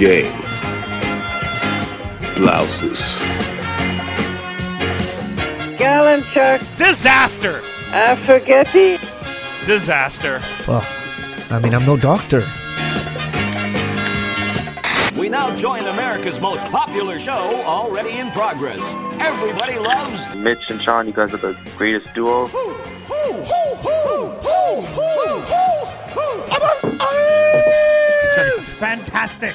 game. Blouses. Galanchuk, Disaster! Affogetti, Disaster. Well, I mean, I'm no doctor. We now join America's most popular show already in progress. Everybody loves Mitch and Sean, you guys are the greatest duo. Fantastic.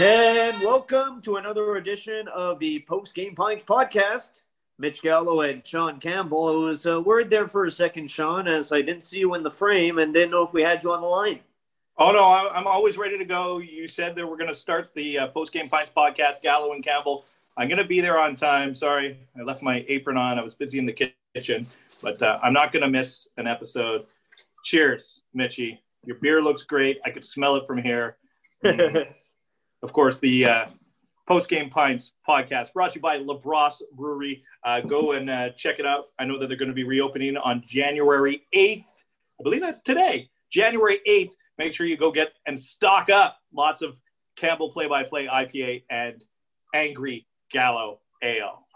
And welcome to another edition of the Post Game Pints podcast. Mitch Gallo and Sean Campbell. I was uh, worried there for a second, Sean, as I didn't see you in the frame and didn't know if we had you on the line. Oh no, I'm always ready to go. You said that we're going to start the uh, post game pints podcast, Gallo and Campbell. I'm going to be there on time. Sorry, I left my apron on. I was busy in the kitchen, but uh, I'm not going to miss an episode. Cheers, Mitchy. Your beer looks great. I could smell it from here. of course, the uh, post game pints podcast brought to you by Labrosse Brewery. Uh, go and uh, check it out. I know that they're going to be reopening on January 8th. I believe that's today, January 8th. Make sure you go get and stock up lots of Campbell play by play IPA and Angry Gallo Ale.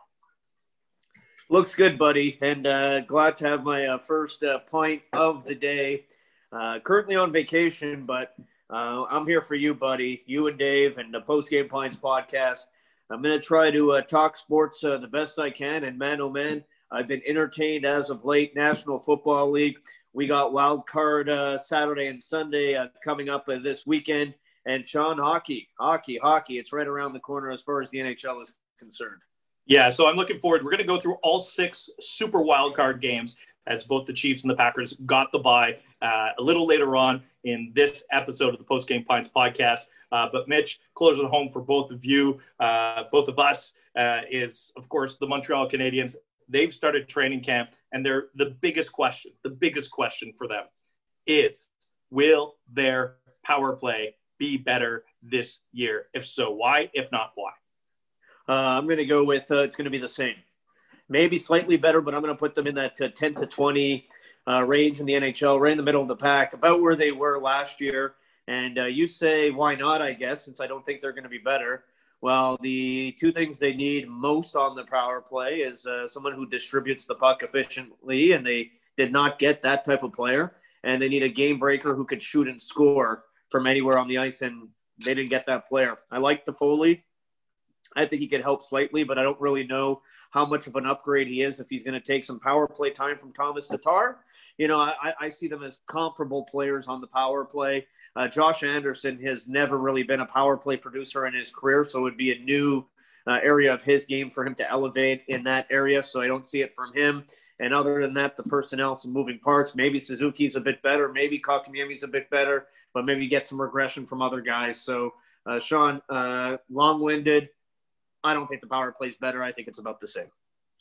Looks good, buddy, and uh, glad to have my uh, first uh, pint of the day. Uh, currently on vacation, but uh, I'm here for you, buddy. You and Dave, and the Post Game Pints podcast. I'm going to try to uh, talk sports uh, the best I can. And man, oh man, I've been entertained as of late. National Football League. We got wild card uh, Saturday and Sunday uh, coming up uh, this weekend. And Sean, hockey, hockey, hockey. It's right around the corner as far as the NHL is concerned. Yeah, so I'm looking forward. We're going to go through all six super wild card games as both the Chiefs and the Packers got the bye uh, a little later on in this episode of the Post Game Pints podcast. Uh, but Mitch, closer to home for both of you, uh, both of us, uh, is of course the Montreal Canadiens. They've started training camp, and they're the biggest question. The biggest question for them is: Will their power play be better this year? If so, why? If not, why? Uh, I'm going to go with uh, it's going to be the same. Maybe slightly better, but I'm going to put them in that uh, 10 to 20 uh, range in the NHL, right in the middle of the pack, about where they were last year. And uh, you say, why not, I guess, since I don't think they're going to be better. Well, the two things they need most on the power play is someone who distributes the puck efficiently, and they did not get that type of player. And they need a game breaker who could shoot and score from anywhere on the ice, and they didn't get that player. I like Toffoli. I think he could help slightly, but I don't really know how much of an upgrade he is if he's going to take some power play time from Thomas Tatar. You know, I, I see them as comparable players on the power play. Uh, Josh Anderson has never really been a power play producer in his career, so it would be a new uh, area of his game for him to elevate in that area. So I don't see it from him. And other than that, the personnel, some moving parts. Maybe Suzuki's a bit better. Maybe Kotkaniemi's a bit better, but maybe get some regression from other guys. So, uh, Sean, uh, long winded. I don't think the power plays better. I think it's about the same.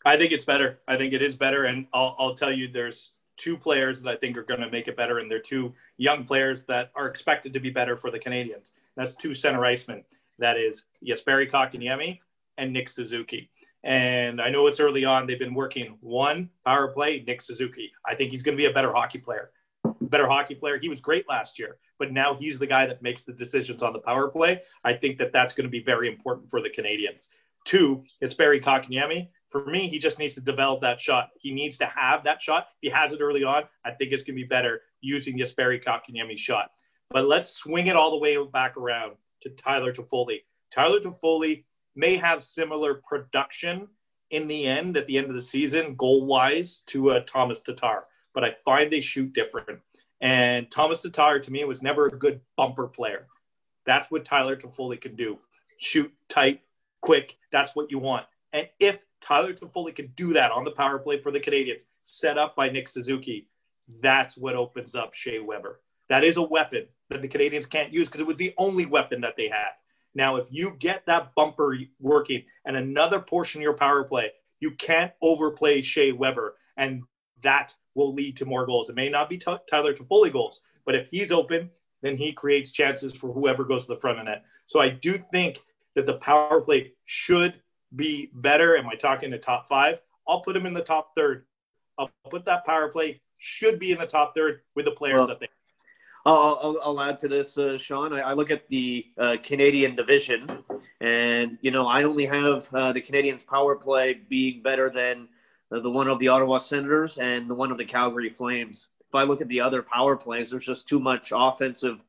I think it's better. I think it is better. And I'll, I'll tell you, there's two players that I think are going to make it better, and they're two young players that are expected to be better for the Canadiens. That's two center icemen. That is Jesperi Kotkaniemi and Nick Suzuki. And I know it's early on. They've been working one power play, Nick Suzuki. I think he's going to be a better hockey player. Better hockey player. He was great last year, but now he's the guy that makes the decisions on the power play. I think that that's going to be very important for the Canadiens. Two, Jesperi Kotkaniemi for me, he just needs to develop that shot. He needs to have that shot. If he has it early on, I think it's going to be better using Jesperi Kotkaniemi's shot. But let's swing it all the way back around to Tyler Toffoli. Tyler Toffoli may have similar production in the end, at the end of the season, goal wise, to uh, Thomas Tatar. But I find they shoot different. And Thomas Tatar, to me, was never a good bumper player. That's what Tyler Toffoli can do shoot tight, quick. That's what you want. And if Tyler Toffoli can do that on the power play for the Canadiens, set up by Nick Suzuki, that's what opens up Shea Weber. That is a weapon. that the Canadiens can't use because it was the only weapon that they had. Now, if you get that bumper working and another portion of your power play, you can't overplay Shea Weber, and that will lead to more goals. It may not be t- Tyler Toffoli goals, but if he's open, then he creates chances for whoever goes to the front of net. So I do think that the power play should be better. Am I talking the top five? I'll put him in the top third. I'll put that power play should be in the top third with the players well, that they. I'll, I'll, I'll, add to this, uh, Sean. I, I, look at the uh, Canadian division, and you know I only have uh, the Canadiens' power play being better than the one of the Ottawa Senators and the one of the Calgary Flames. If I look at the other power plays, there's just too much offensive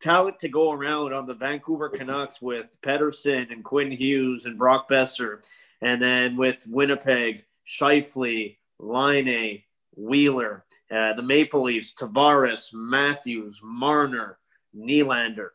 talent to go around on the Vancouver Canucks with Pettersson and Quinn Hughes and Brock Boeser, and then with Winnipeg, Scheifele, Laine, Wheeler, uh, the Maple Leafs, Tavares, Matthews, Marner, Nylander,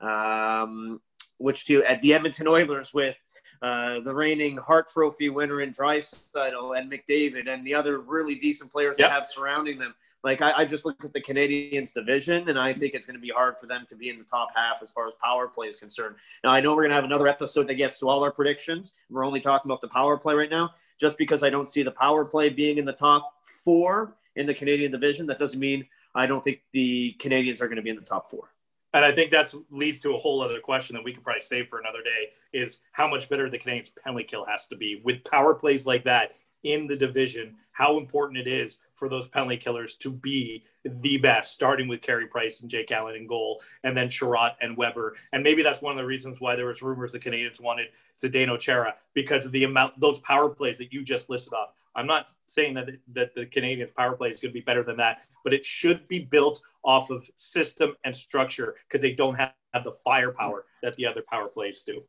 um, which to at the Edmonton Oilers with uh, the reigning Hart Trophy winner in Draisaitl and McDavid and the other really decent players yep. that have surrounding them. Like I, I, just look at the Canadians division, and I think it's going to be hard for them to be in the top half as far as power play is concerned. Now I know we're going to have another episode that gets to all our predictions. We're only talking about the power play right now. Just because I don't see the power play being in the top four in the Canadian division, that doesn't mean I don't think the Canadiens are going to be in the top four. And I think that leads to a whole other question that we could probably save for another day: is how much better the Canadiens' penalty kill has to be with power plays like that in the division, how important it is for those penalty killers to be the best, starting with Carey Price and Jake Allen in goal, and then Chiarot and Weber. And maybe that's one of the reasons why there was rumors the Canadiens wanted Zdeno Chara because of the amount those power plays that you just listed off. I'm not saying that that the Canadiens power play is going to be better than that, but it should be built off of system and structure because they don't have, have, the firepower that the other power plays do.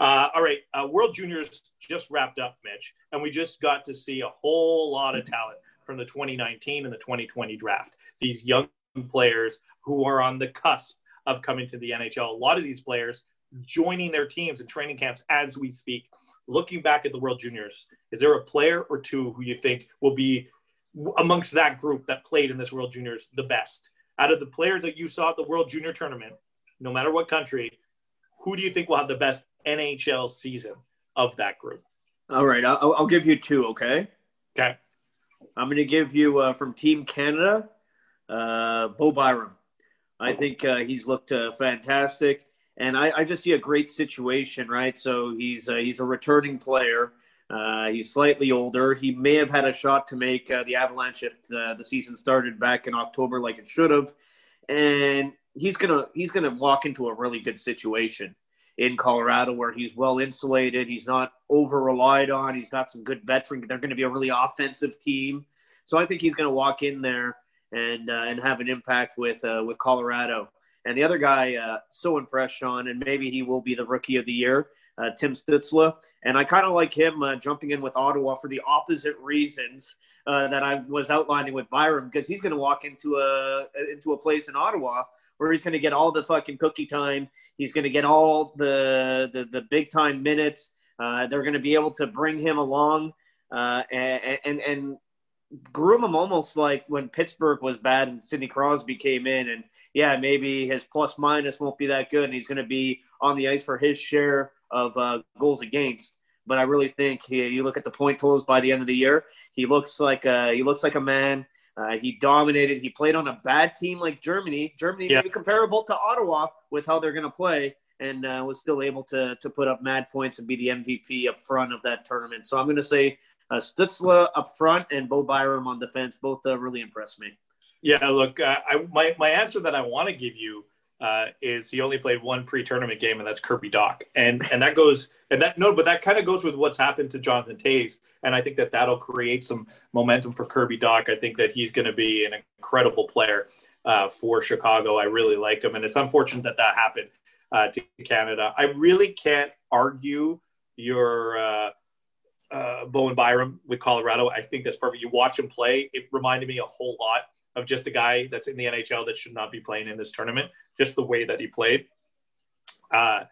Uh, all right, uh, World Juniors just wrapped up, Mitch, and we just got to see a whole lot of talent from the 2019 and the 2020 draft. These young players who are on the cusp of coming to the NHL. A lot of these players joining their teams and training camps as we speak. Looking back at the World Juniors, is there a player or two who you think will be amongst that group that played in this World Juniors the best? Out of the players that you saw at the World Junior Tournament, no matter what country, who do you think will have the best NHL season of that group? All right, I'll, I'll give you two. Okay. Okay. I'm going to give you uh, from Team Canada, uh, Bo Byram. I think uh, he's looked uh, fantastic, and I, I, just see a great situation. Right, so he's uh, he's a returning player. Uh, he's slightly older. He may have had a shot to make the Avalanche if the season started back in October, like it should have. And he's gonna he's gonna walk into a really good situation in Colorado where he's well insulated. He's not over relied on. He's got some good veteran. They're going to be a really offensive team, so I think he's going to walk in there and uh, and have an impact with uh, with Colorado. And the other guy, uh, so impressed, Sean, and maybe he will be the rookie of the year, uh, Tim Stützle. And I kind of like him uh, jumping in with Ottawa for the opposite reasons uh, that I was outlining with Byram, because he's going to walk into a into a place in Ottawa where he's going to get all the fucking cookie time. He's going to get all the the, the big time minutes. Uh, they're going to be able to bring him along uh, and, and and groom him almost like when Pittsburgh was bad and Sidney Crosby came in and yeah maybe his plus minus won't be that good and he's going to be on the ice for his share of uh, goals against. But I really think he, you look at the point totals by the end of the year, he looks like a, he looks like a man uh, he dominated. He played on a bad team like Germany. Germany yeah. maybe comparable to Ottawa with how they're going to play, and uh, was still able to to put up mad points and be the MVP up front of that tournament. So I'm going to say uh, Stützle up front and Bo Byram on defense. Both uh, really impressed me. Yeah, look, uh, I, my my answer that I want to give you uh, is he only played one pre-tournament game, and that's Kirby Dach, and and that goes and that no, but that kind of goes with what's happened to Jonathan Toews, and I think that that'll create some momentum for Kirby Dach. I think that he's going to be an incredible player uh, for Chicago. I really like him, and it's unfortunate that that happened uh, to Canada. I really can't argue your. Uh, uh, Bowen Byram with Colorado. I think that's perfect. You watch him play; it reminded me a whole lot of just a guy that's in the NHL that should not be playing in this tournament just the way that he played. Uh,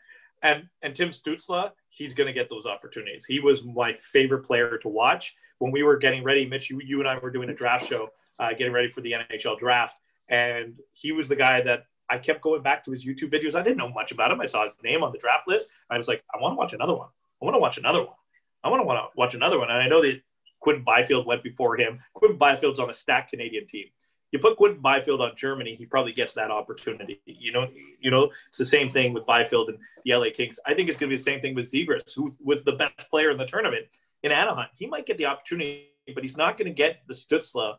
and and Tim Stützle, he's going to get those opportunities. He was my favorite player to watch when we were getting ready. Mitch, you, you and I were doing a draft show, uh, getting ready for the NHL draft, and he was the guy that I kept going back to his YouTube videos. I didn't know much about him. I saw his name on the draft list. I was like, I want to watch another one. I want to watch another one. I want to want to watch another one. And I know that Quinn Byfield went before him. Quinn Byfield's on a stacked Canadian team. You put Quinton Byfield on Germany, he probably gets that opportunity. You know, you know, it's the same thing with Byfield and the LA Kings. I think it's going to be the same thing with Zegras, who was the best player in the tournament in Anaheim. He might get the opportunity, but he's not going to get the Stützle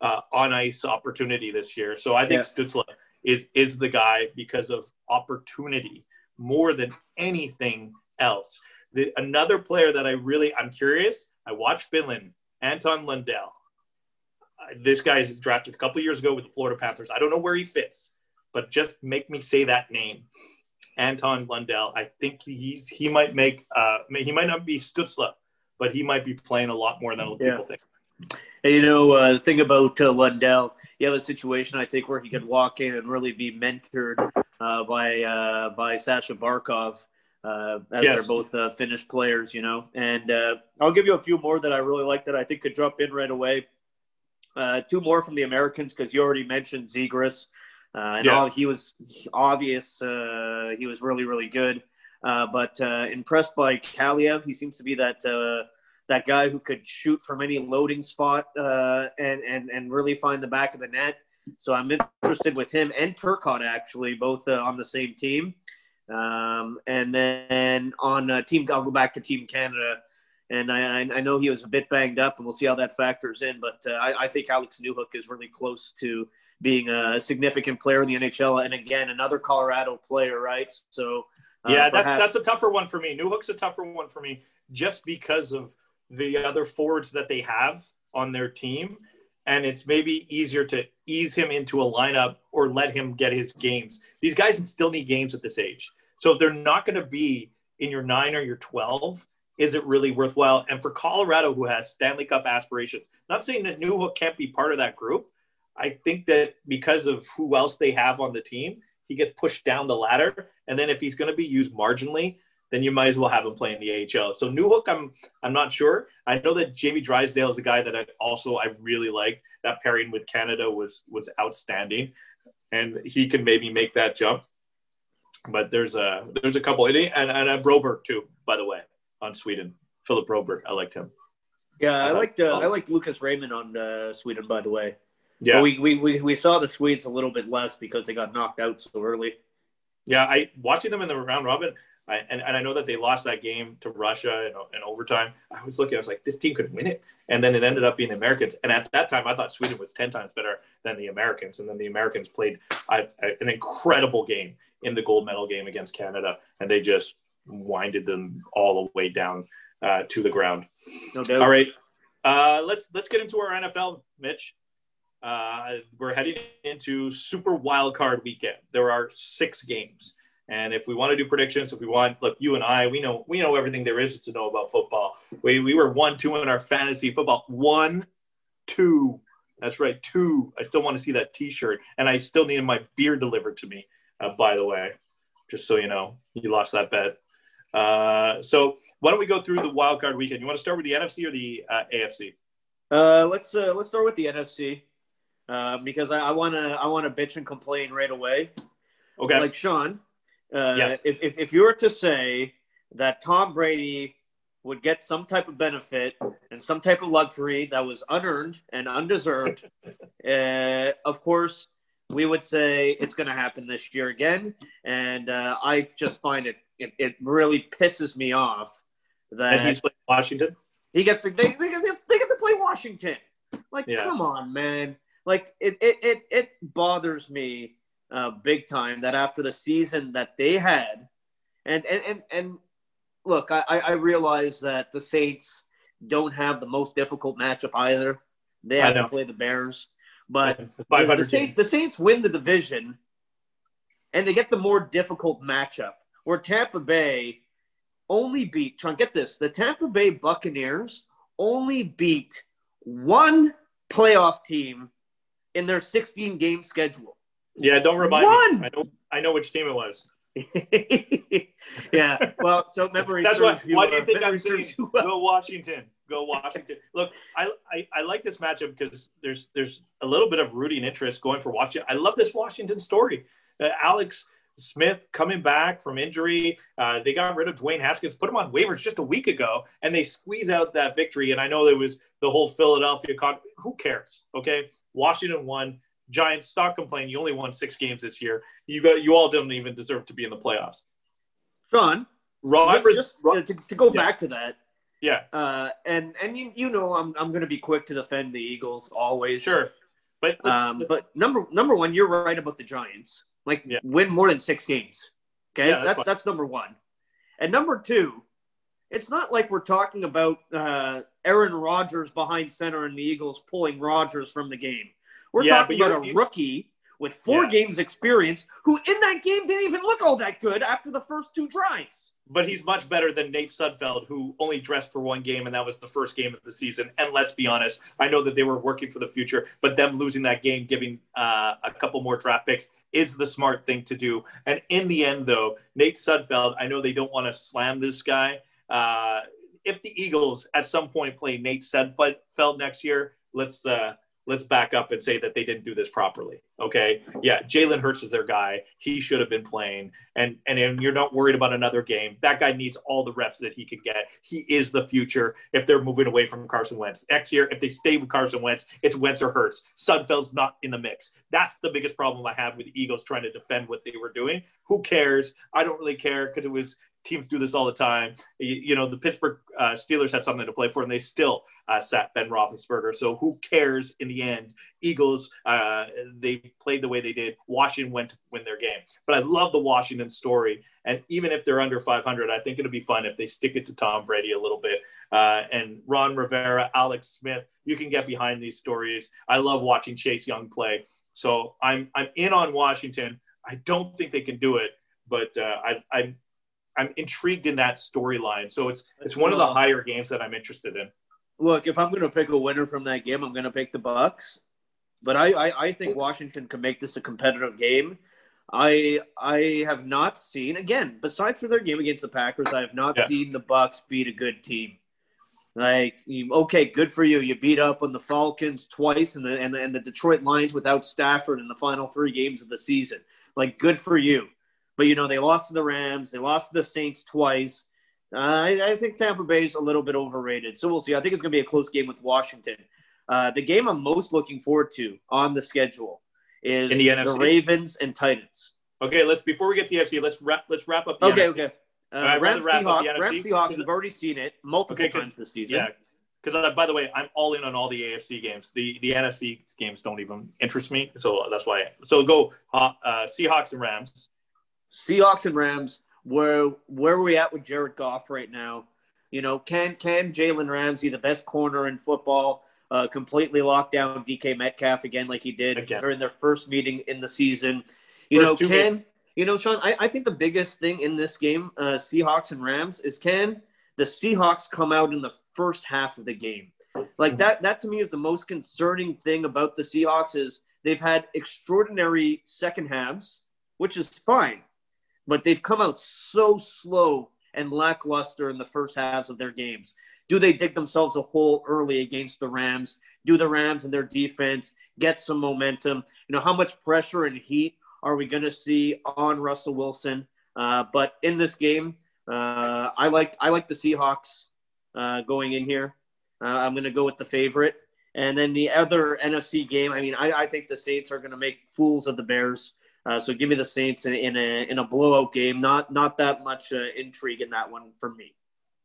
uh, on ice opportunity this year. So I think Yeah. Stützle is is the guy because of opportunity more than anything else. The, another player that I really I'm curious. I watched Finland, Anton Lundell. This guy's drafted a couple years ago with the Florida Panthers. I don't know where he fits, but just make me say that name, Anton Lundell. I think he's he might make uh he might not be Stützle, but he might be playing a lot more than Yeah. people think. And you know, uh, the thing about uh, Lundell, you have a situation I think where he could walk in and really be mentored uh, by uh, by Sasha Barkov, uh, as Yes. they're both uh, Finnish players, you know. And uh, I'll give you a few more that I really like that I think could jump in right away. Uh, two more from the Americans because you already mentioned Zegras, uh, and Yeah. all, he was obvious. Uh, he was really really good. Uh, but uh, impressed by Kaliyev, he seems to be that uh, that guy who could shoot from any loading spot uh, and and and really find the back of the net. So I'm interested with him and Turcotte actually, both uh, on the same team. Um, and then on uh, team, I'll go back to Team Canada. And I, I know he was a bit banged up, and we'll see how that factors in. But uh, I, I think Alex Newhook is really close to being a significant player in the NHL. And again, another Colorado player, right? So uh, yeah, that's perhaps- that's a tougher one for me. Newhook's a tougher one for me just because of the other forwards that they have on their team. And it's maybe easier to ease him into a lineup or let him get his games. These guys still need games at this age. So if they're not going to be in your nine or your 12, is it really worthwhile? And for Colorado, who has Stanley Cup aspirations, not saying that Newhook can't be part of that group. I think that because of who else they have on the team, he gets pushed down the ladder. And then if he's going to be used marginally, then you might as well have him play in the AHL. So Newhook, I'm I'm not sure. I know that Jamie Drysdale is a guy that I also I really like. That pairing with Canada was was outstanding, and he can maybe make that jump. But there's a there's a couple and and, and Broberg too, by the way, on Sweden. Philip Broberg, I liked him. Yeah, I Uh, liked uh, um, I liked Lucas Raymond on uh, Sweden, by the way. Yeah, we, we, we, we saw the Swedes a little bit less because they got knocked out so early. Yeah, I watching them in the round robin, I, and, and I know that they lost that game to Russia in, in overtime. I was looking, I was like, this team could win it, and then it ended up being the Americans. And at that time, I thought Sweden was ten times better than the Americans, and then the Americans played I, I- an incredible game in the gold medal game against Canada, and they just winded them all the way down uh, to the ground. No doubt. All right, uh, let's let's get into our NFL, Mitch. Uh, we're heading into Super Wild Card Weekend. There are six games, and if we want to do predictions, if we want, look, you and I, we know we know everything there is to know about football. We we were one two in our fantasy football. One, two. That's right, two. I still want to see that T-shirt, and I still need my beer delivered to me. Uh, by the way, just so you know, you lost that bet. Uh, so why don't we go through the wild card weekend? You want to start with the NFC or the uh, AFC? Uh, let's uh, let's start with the NFC uh, because I want to I want to bitch and complain right away. Okay. Like Sean, uh, Yes. if, if if you were to say that Tom Brady would get some type of benefit and some type of luxury that was unearned and undeserved, uh, of course we would say it's going to happen this year again. And uh, I just find it, it it really pisses me off that and he's playing Washington. he gets to, they, they, get to- they get to play Washington. Like, Yeah. come on, man. Like, it, it, it, it bothers me uh, big time that after the season that they had, and, and, and, and look, I, I I realize that the Saints don't have the most difficult matchup either. They have to play the Bears. But the, the, Saints, the Saints win the division and they get the more difficult matchup where Tampa Bay only beat, Tron, get this, the Tampa Bay Buccaneers only beat one playoff team in their 16 game schedule. Yeah, don't remind One! me. I know. I know which team it was. yeah. Well, so memory That's why. Why do you uh, think I'm saying serves you well. go Washington? Go Washington. Look, I, I I like this matchup because there's there's a little bit of rooting interest going for Washington. I love this Washington story. Uh, Alex Smith coming back from injury. Uh, they got rid of Dwayne Haskins, put him on waivers just a week ago, and they squeeze out that victory. And I know there was the whole Philadelphia. Con- Who cares? Okay, Washington won. Giants stop complaining. You only won six games this year. You got you all didn't even deserve to be in the playoffs. Sean, just, just, to, to go Yeah. back to that, yeah, uh, and and you, you know I'm I'm going to be quick to defend the Eagles always. sure. But Um, but number number one, you're right about the Giants. Like Yeah. win more than six games. Okay, Yeah, that's that's that's number one. And number two, it's not like we're talking about uh, Aaron Rodgers behind center and the Eagles pulling Rodgers from the game. We're Yeah, talking about a rookie with four games experience who in that game didn't even look all that good after the first two drives. But he's much better than Nate Sudfeld, who only dressed for one game, and that was the first game of the season. And let's be honest, I know that they were working for the future, but them losing that game, giving uh, a couple more draft picks, is the smart thing to do. And in the end, though, Nate Sudfeld, I know they don't want to slam this guy. Uh, if the Eagles at some point play Nate Sudfeld next year, let's uh, let's back up and say that they didn't do this properly. Okay, yeah, Jalen Hurts is their guy. He should have been playing and and and you're not worried about another game. That guy needs all the reps that he could get. He is the future. If they're moving away from Carson Wentz next year, if they stay with Carson Wentz, it's Wentz or Hurts. Sudfeld's not in the mix. That's the biggest problem I have with the Eagles trying to defend what they were doing. Who cares? I don't really care because it was teams do this all the time. You, you know, the Pittsburgh uh, Steelers had something to play for, and they still uh, sat Ben Roethlisberger. So who cares in the end? Eagles, uh, they played the way they did. Washington went to win their game. But I love the Washington story. And even if they're under 500, I think it'll be fun if they stick it to Tom Brady a little bit. Uh, and Ron Rivera, Alex Smith, you can get behind these stories. I love watching Chase Young play. So I'm I'm in on Washington. I don't think they can do it, but uh, I, I'm I'm intrigued in that storyline. So it's it's one of the higher games that I'm interested in. Look, if I'm going to pick a winner from that game, I'm going to pick the Bucks. But I, I, I think Washington can make this a competitive game. I I have not seen again besides for their game against the Packers. I have not Yeah. seen the Bucks beat a good team. Like okay, good for you. You beat up on the Falcons twice and the and the, and the Detroit Lions without Stafford in the final three games of the season. Like good for you. But you know they lost to the Rams. They lost to the Saints twice. Uh, I, I think Tampa Bay is a little bit overrated. So we'll see. I think it's going to be a close game with Washington. Uh, the game I'm most looking forward to on the schedule is In the NFC? Ravens and Titans. Okay, let's before we get to the FC, let's wrap let's wrap up the Okay, NFC. okay. Uh, Rams wrap up the Seahawks. Rams Seahawks. We've already seen it multiple Okay, times this season. Yeah, because uh, by the way, I'm all in on all the AFC games. The the NFC games don't even interest me, so that's why. So go uh, uh, Seahawks and Rams. Seahawks and Rams. Where where are we at with Jared Goff right now? You know, can can Jalen Ramsey, the best corner in football, uh, completely lock down DK Metcalf again like he did Again. during their first meeting in the season? You First know, can you know, Sean? I, I think the biggest thing in this game, uh, Seahawks and Rams, is can the Seahawks come out in the first half of the game? Like that. That to me is the most concerning thing about the Seahawks is they've had extraordinary second halves, which is fine but they've come out so slow and lackluster in the first halves of their games. Do they dig themselves a hole early against the Rams? Do the Rams and their defense get some momentum? You know, how much pressure and heat are we going to see on Russell Wilson? Uh, but in this game, uh, I like I like the Seahawks uh, going in here. Uh, I'm going to go with the favorite. And then the other NFC game, I mean, I, I think the Saints are going to make fools of the Bears. Uh, so give me the Saints in, in a in a blowout game. Not not that much uh, intrigue in that one for me.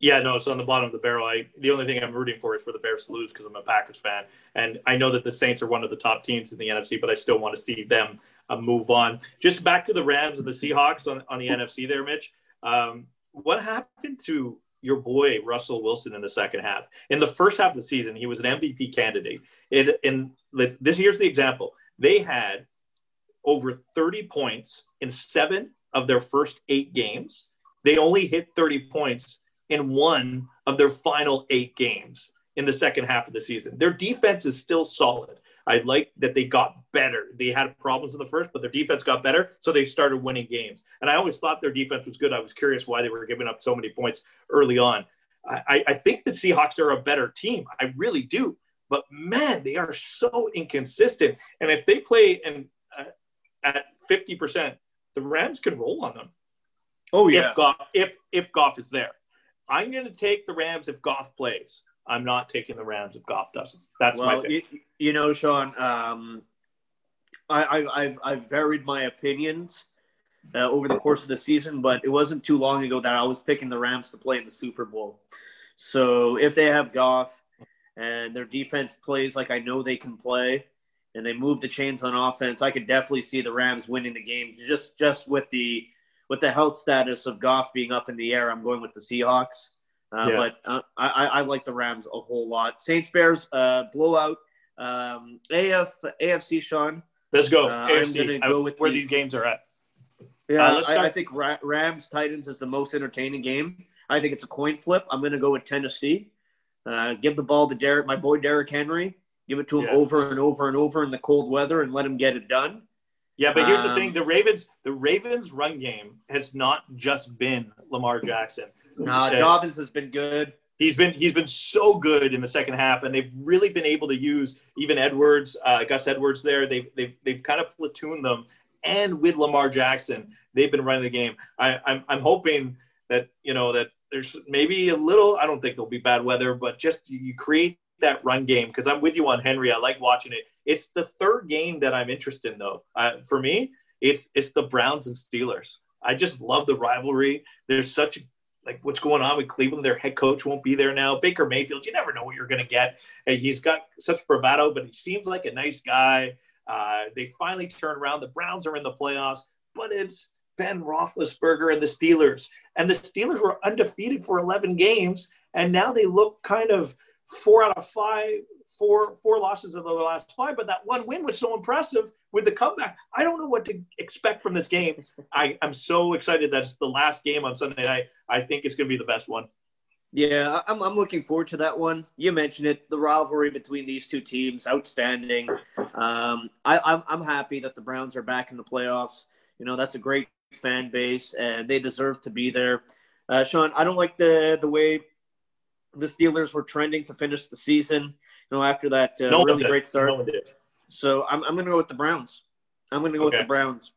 Yeah, no, it's on the bottom of the barrel. I the only thing I'm rooting for is for the Bears to lose because I'm a Packers fan, and I know that the Saints are one of the top teams in the NFC, but I still want to see them uh, move on. Just back to the Rams and the Seahawks on, on the NFC there, Mitch. Um, what happened to your boy Russell Wilson in the second half? In the first half of the season, he was an MVP candidate. It, let's, this here's the example: they had over 30 points in seven of their first eight games. They only hit 30 points in one of their final eight games in the second half of the season. Their defense is still solid. I like that they got better. They had problems in the first, but their defense got better, so they started winning games. And I always thought their defense was good. I was curious why they were giving up so many points early on. I, I think the Seahawks are a better team. I really do. But man, they are so inconsistent. And if they play and uh, at fifty percent, the Rams can roll on them. Oh yeah. If Goff, if if Goff is there, I'm going to take the Rams if Goff plays. I'm not taking the Rams if Goff doesn't. That's my well, pick. you, you know, Sean, um, I, I, I've, I've varied my opinions uh, over the course of the season, but it wasn't too long ago that I was picking the Rams to play in the Super Bowl. So if they have Goff and their defense plays like I know they can play, and they move the chains on offense, I could definitely see the Rams winning the game. Just just with the with the health status of Goff being up in the air, I'm going with the Seahawks. Uh, Yeah. But uh, I, I I like the Rams a whole lot. Saints Bears uh, blowout. Um, AF AFC Sean. Let's go. Uh, I'm AFC. I- go with where the- these games are at. Yeah, Uh, I, I think Ra- Rams Titans is the most entertaining game. I think it's a coin flip. I'm going to go with Tennessee. Uh, give the ball to Derek, my boy Derek Henry. Give it to him Yeah. over and over and over in the cold weather and let him get it done. Yeah, but here's the Um, thing: the Ravens, the Ravens' run game has not just been Lamar Jackson. Nah. Dobbins has been good. He's been he's been so good in the second half, and they've really been able to use even Edwards, uh, Gus Edwards. There, they've they've they've kind of platooned them, and with Lamar Jackson, they've been running the game. I, I'm I'm hoping that you know that there's maybe a little. I don't think there'll be bad weather, but just you create that run game because I'm with you on Henry. I like watching it. It's the third game that I'm interested in, though. Uh, for me, it's it's the Browns and Steelers. I just love the rivalry. There's such like what's going on with Cleveland. Their head coach won't be there now. Baker Mayfield, you never know what you're going to get. And he's got such bravado, but he seems like a nice guy. Uh, they finally turn around. The Browns are in the playoffs, but it's Ben Roethlisberger and the Steelers. And the Steelers were undefeated for 11 games, and now they look kind of four out of five, four four losses of the last five. But that one win was so impressive with the comeback. I don't know what to expect from this game. I'm so excited that it's the last game on Sunday night. I think it's going to be the best one. Yeah, I'm, I'm looking forward to that one. You mentioned it, the rivalry between these two teams, outstanding. Um, I, I'm, I'm happy that the Browns are back in the playoffs. You know, that's a great fan base, and they deserve to be there. Uh, Sean, I don't like the the way the Steelers were trending to finish the season. You know, after that uh, No really great start. No. So I'm, I'm going to go with the Browns. I'm going to go Okay. with the Browns.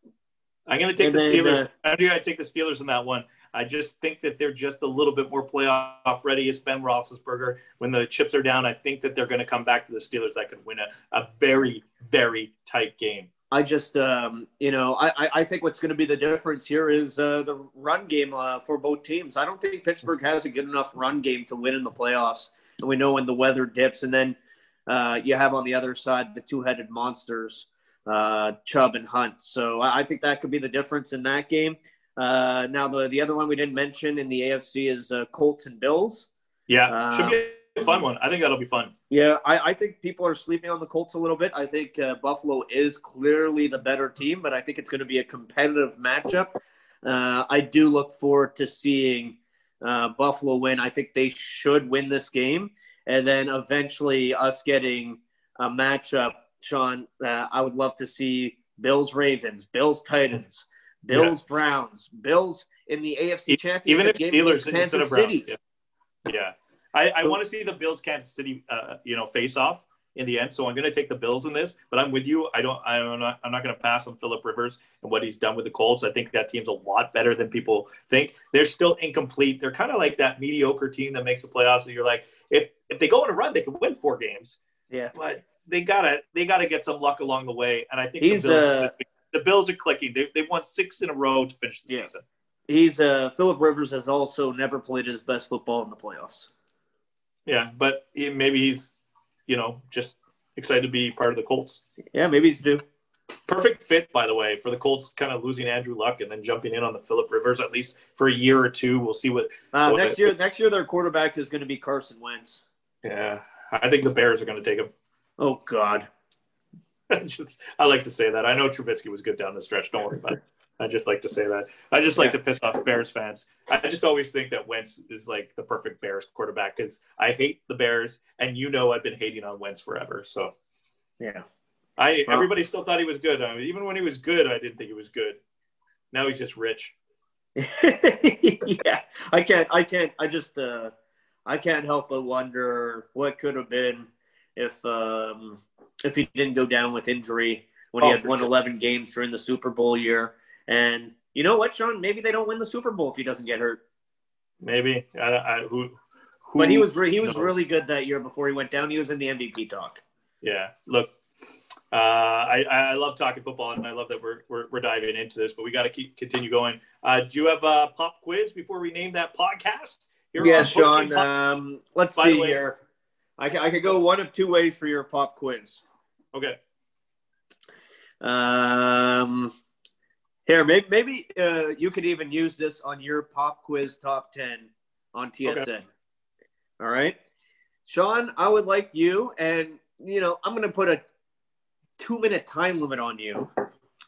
I'm going to take And the then, Steelers. uh, I do. I take the Steelers in that one. I just think that they're just a little bit more playoff ready. It's Ben Roethlisberger. When the chips are down, I think that they're going to come back to the Steelers that could win a, a very, very tight game. I just, um, you know, I, I- think what's going to be the difference here is uh, the run game uh, for both teams. I don't think Pittsburgh has a good enough run game to win in the playoffs. And we know when the weather dips, and then uh, you have on the other side the two-headed monsters, uh, Chubb and Hunt. So I, I think that could be the difference in that game. Uh, now the the other one we didn't mention in the AFC is uh, Colts and Bills. Yeah, should Um, be a fun one. I think that'll be fun. Yeah, I, I think people are sleeping on the Colts a little bit. I think uh, Buffalo is clearly the better team, but I think it's going to be a competitive matchup. Uh, I do look forward to seeing uh, Buffalo win. I think they should win this game, and then eventually us getting a matchup. Sean, uh, I would love to see Bills Ravens, Bills Titans, Bills Browns, Bills in the AFC Championship Even if game Steelers Kansas. City. Yeah. yeah. I, I want to see the Bills Kansas City, uh, you know, face off in the end. So I'm going to take the Bills in this, but I'm with you. I don't. I'm not. I'm not going to pass on Philip Rivers and what he's done with the Colts. I think that team's a lot better than people think. They're still incomplete. They're kind of like that mediocre team that makes the playoffs. And you're like, if if they go on a run, they can win four games. Yeah. But they gotta they gotta get some luck along the way. And I think He's, the Bills, uh, the Bills are clicking. They they've won six in a row to finish the Yeah. season. He's uh, Philip Rivers has also never played his best football in the playoffs. Yeah, but he, maybe he's, you know, just excited to be part of the Colts. Yeah, maybe he's due. Perfect fit, by the way, for the Colts. Kind of losing Andrew Luck and then jumping in on the Philip Rivers at least for a year or two. We'll see what. Uh, Well, next year, next year their quarterback is going to be Carson Wentz. Yeah, I think the Bears are going to take him. Oh God, just, I like to say that. I know Trubisky was good down the stretch. Don't worry about it. I just like to say that. I just like to piss off Bears fans. I just always think that Wentz is like the perfect Bears quarterback because I hate the Bears, and you know I've been hating on Wentz forever. So yeah. I Well- everybody still thought he was good. I mean, even when he was good, I didn't think he was good. Now he's just rich. yeah, I can't. I can't. I just. Uh, I can't help but wonder what could have been if um, if he didn't go down with injury when he Oh, had won sure. 11 games during the Super Bowl year. And you know what, Sean? Maybe they don't win the Super Bowl if he doesn't get hurt. Maybe. I, I, who, who? But he was re- he was knows? really good that year before he went down. He was in the MVP talk. Yeah. Look, uh, I I love talking football, and I love that we're we're, we're diving into this. But we got to keep continue going. Uh, do you have a pop quiz before we name that podcast? Here Yeah, Sean. Um, let's By see way- here. I, I could go one of two ways for your pop quiz. okay. Um, here, maybe, maybe uh, you could even use this on your pop quiz top 10 on TSN. All right. Sean, I would like you, and, you know, I'm going to put a two minute time limit on you.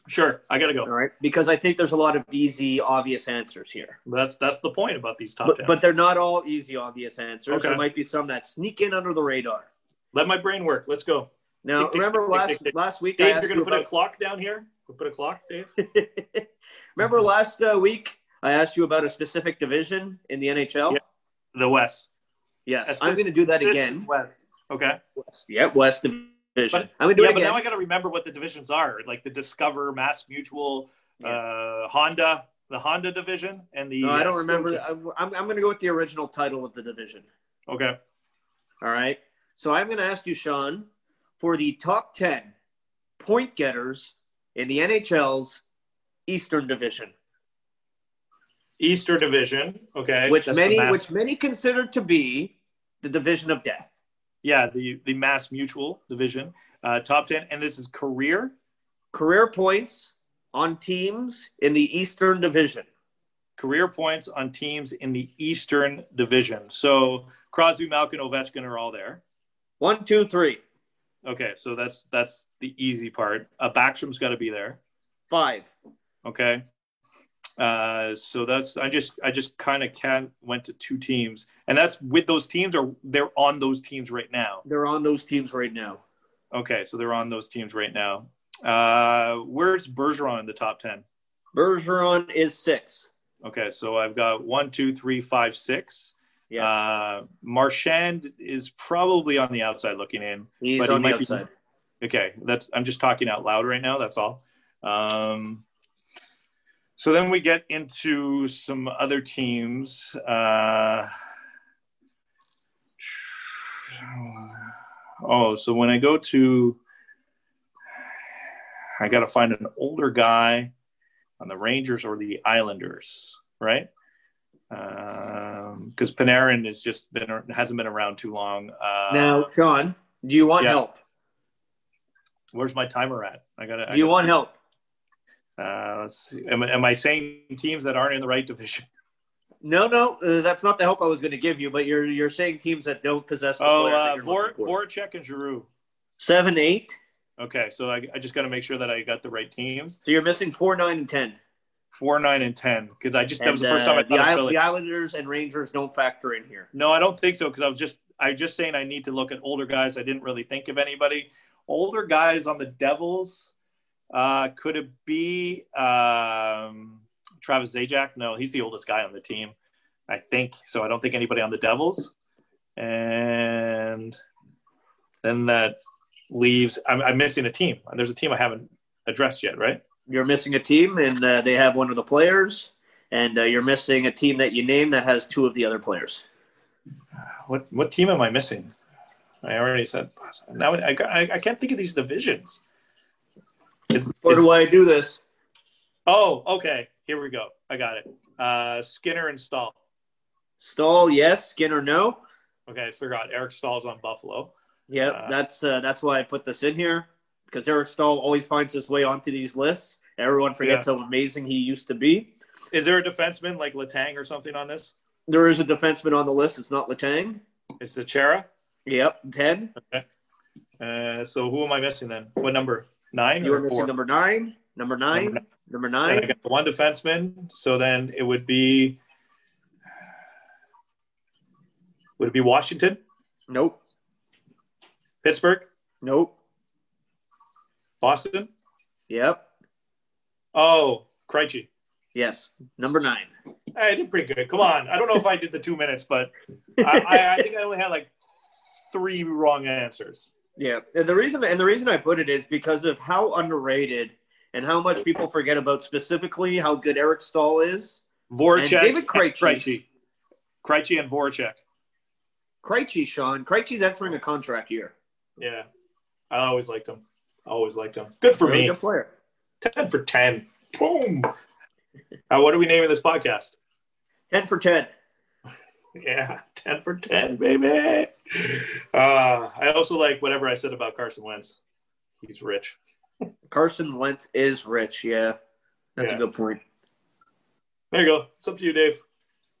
Sure. I gotta go. All right, Because I think there's a lot of easy, obvious answers here. That's that's the point about these top But, but they're not all easy, obvious answers. Okay. There might be some that sneak in under the radar. Let my brain work. Let's go. Now, Tick, remember tick, last tick, last week I Dave, asked you're gonna you put a clock down here. We'll put a clock, Dave. remember last uh, week I asked you about a specific division in the NHL? Yeah. The West. Yes, Assist- I'm going to do that assist again. West. Okay. West. Yeah, West Division. But, I'm going to do yeah, it but now I got to remember what the divisions are, like the Discover, Mass Mutual, uh, Honda, the Honda division, and the. no, I don't uh, remember. I'm, I'm, I'm going to go with the original title of the division. Okay. All right. So I'm going to ask you, Sean, for the top 10 point getters in the NHL's Eastern Division, Eastern Division. Okay. which many which many consider to be the division of death. Yeah, the the Mass Mutual division, uh, top ten, and this is career. Career points on teams in the Eastern Division. Career points on teams in the Eastern Division. So Crosby, Malkin, Ovechkin are all there. One, two, three, Okay, so that's that's the easy part. Uh, Backstrom's got to be there. five. Okay. Uh, so that's I just I just kind of can went to two teams, and that's with those teams or they're on those teams right now. They're on those teams right now. Okay, so they're on those teams right now. Uh, where's Bergeron in the top ten? Bergeron is six. Okay, so I've got one, two, three, five, six. Yes, Uh, Marchand is probably on the outside looking in. he's but he on the might be- Okay, that's I'm just talking out loud right now. That's all. Um, so then we get into some other teams. Uh, oh, so when I go to, I got to find an older guy on the Rangers or the Islanders, right? Because Panarin has just been hasn't been around too long. Uh, now, Sean, do you want yeah. help? Where's my timer at? I got to. Do you want help? Uh, let's see. Am, am I saying teams that aren't in the right division? No, no, uh, that's not the help I was going to give you. But you're you're saying teams that don't possess the Oh, uh, Vor. Voracek and Giroux. seven, eight. Okay, so I, I just got to make sure that I got the right teams. So you're missing four, nine, and ten. Four, nine, and ten. Because I just that And, was the first time uh, I the, thought of Isle- Philly. the Islanders and Rangers don't factor in here. No, I don't think so. Because I was just I was just saying I need to look at older guys. I didn't really think of anybody. Older guys on the Devils. Uh, could it be um, Travis Zajac? No, he's the oldest guy on the team. I think so. I don't think anybody on the Devils. And then that leaves. I'm, I'm missing a team. There's a team I haven't addressed yet, right? You're missing a team, and uh, they have one of the players, and uh, you're missing a team that you name that has two of the other players. What what team am I missing? I already said. Now I, I, I can't think of these divisions. It's, Or do I do this? Oh, okay. Here we go. I got it. Uh, Skinner and Staal. Staal, yes. Skinner, no. Okay, I forgot. Eric Staal's on Buffalo. Yeah, Uh, that's uh, that's why I put this in here because Eric Staal always finds his way onto these lists. Everyone forgets how amazing he used to be. Is there a defenseman like Letang or something on this? There is a defenseman on the list. It's not Letang. It's the Chara? Yep, ten. Uh, so who am I missing then? What number? Nine You were missing four? number nine. Number nine. Number Number And I nine. got one defenseman. So then it would be. Would it be Washington, Nope. Pittsburgh, Nope. Boston? Yep. Oh, Krejci. Yes. Number nine. I did pretty good. Come on. I don't know if I did the two minutes, but I, I, I think I only had like three wrong answers. Yeah, and the reason and the reason I put it is because of how underrated and how much people forget about specifically how good Eric Staal is. Voracek, David Krejci. Krejci, Krejci and Voracek. Krejci, Sean. Krejci's entering a contract year. Yeah, I always liked him. Always liked him. Good for Really me. good player. Ten for ten. Boom. Uh, what are we naming this podcast? Ten for ten. Yeah, ten for ten, baby. Uh, I also like whatever I said about Carson Wentz. He's rich. Carson Wentz is rich. Yeah, that's Yeah. a good point. There you go. It's up to you, Dave.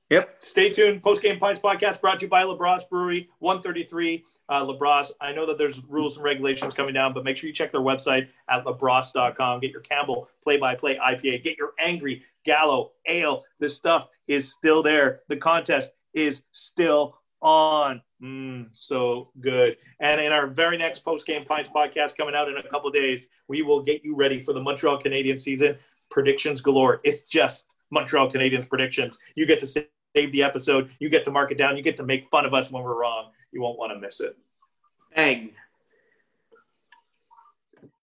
Yep. Stay tuned. Post Game Pints podcast brought to you by LaBrosse Brewery, 133 uh, LaBrosse. I know that there's rules and regulations coming down, but make sure you check their website at labrosse.com. Get your Campbell play by play IPA. Get your Angry Gallo Ale. This stuff is still there. The contest is still on. Mm, so good. And in our very next Post Game Pints podcast coming out in a couple days, we will get you ready for the Montreal Canadiens season. Predictions galore. It's just Montreal Canadiens predictions. You get to save the episode. You get to mark it down. You get to make fun of us when we're wrong. You won't want to miss it. Bang.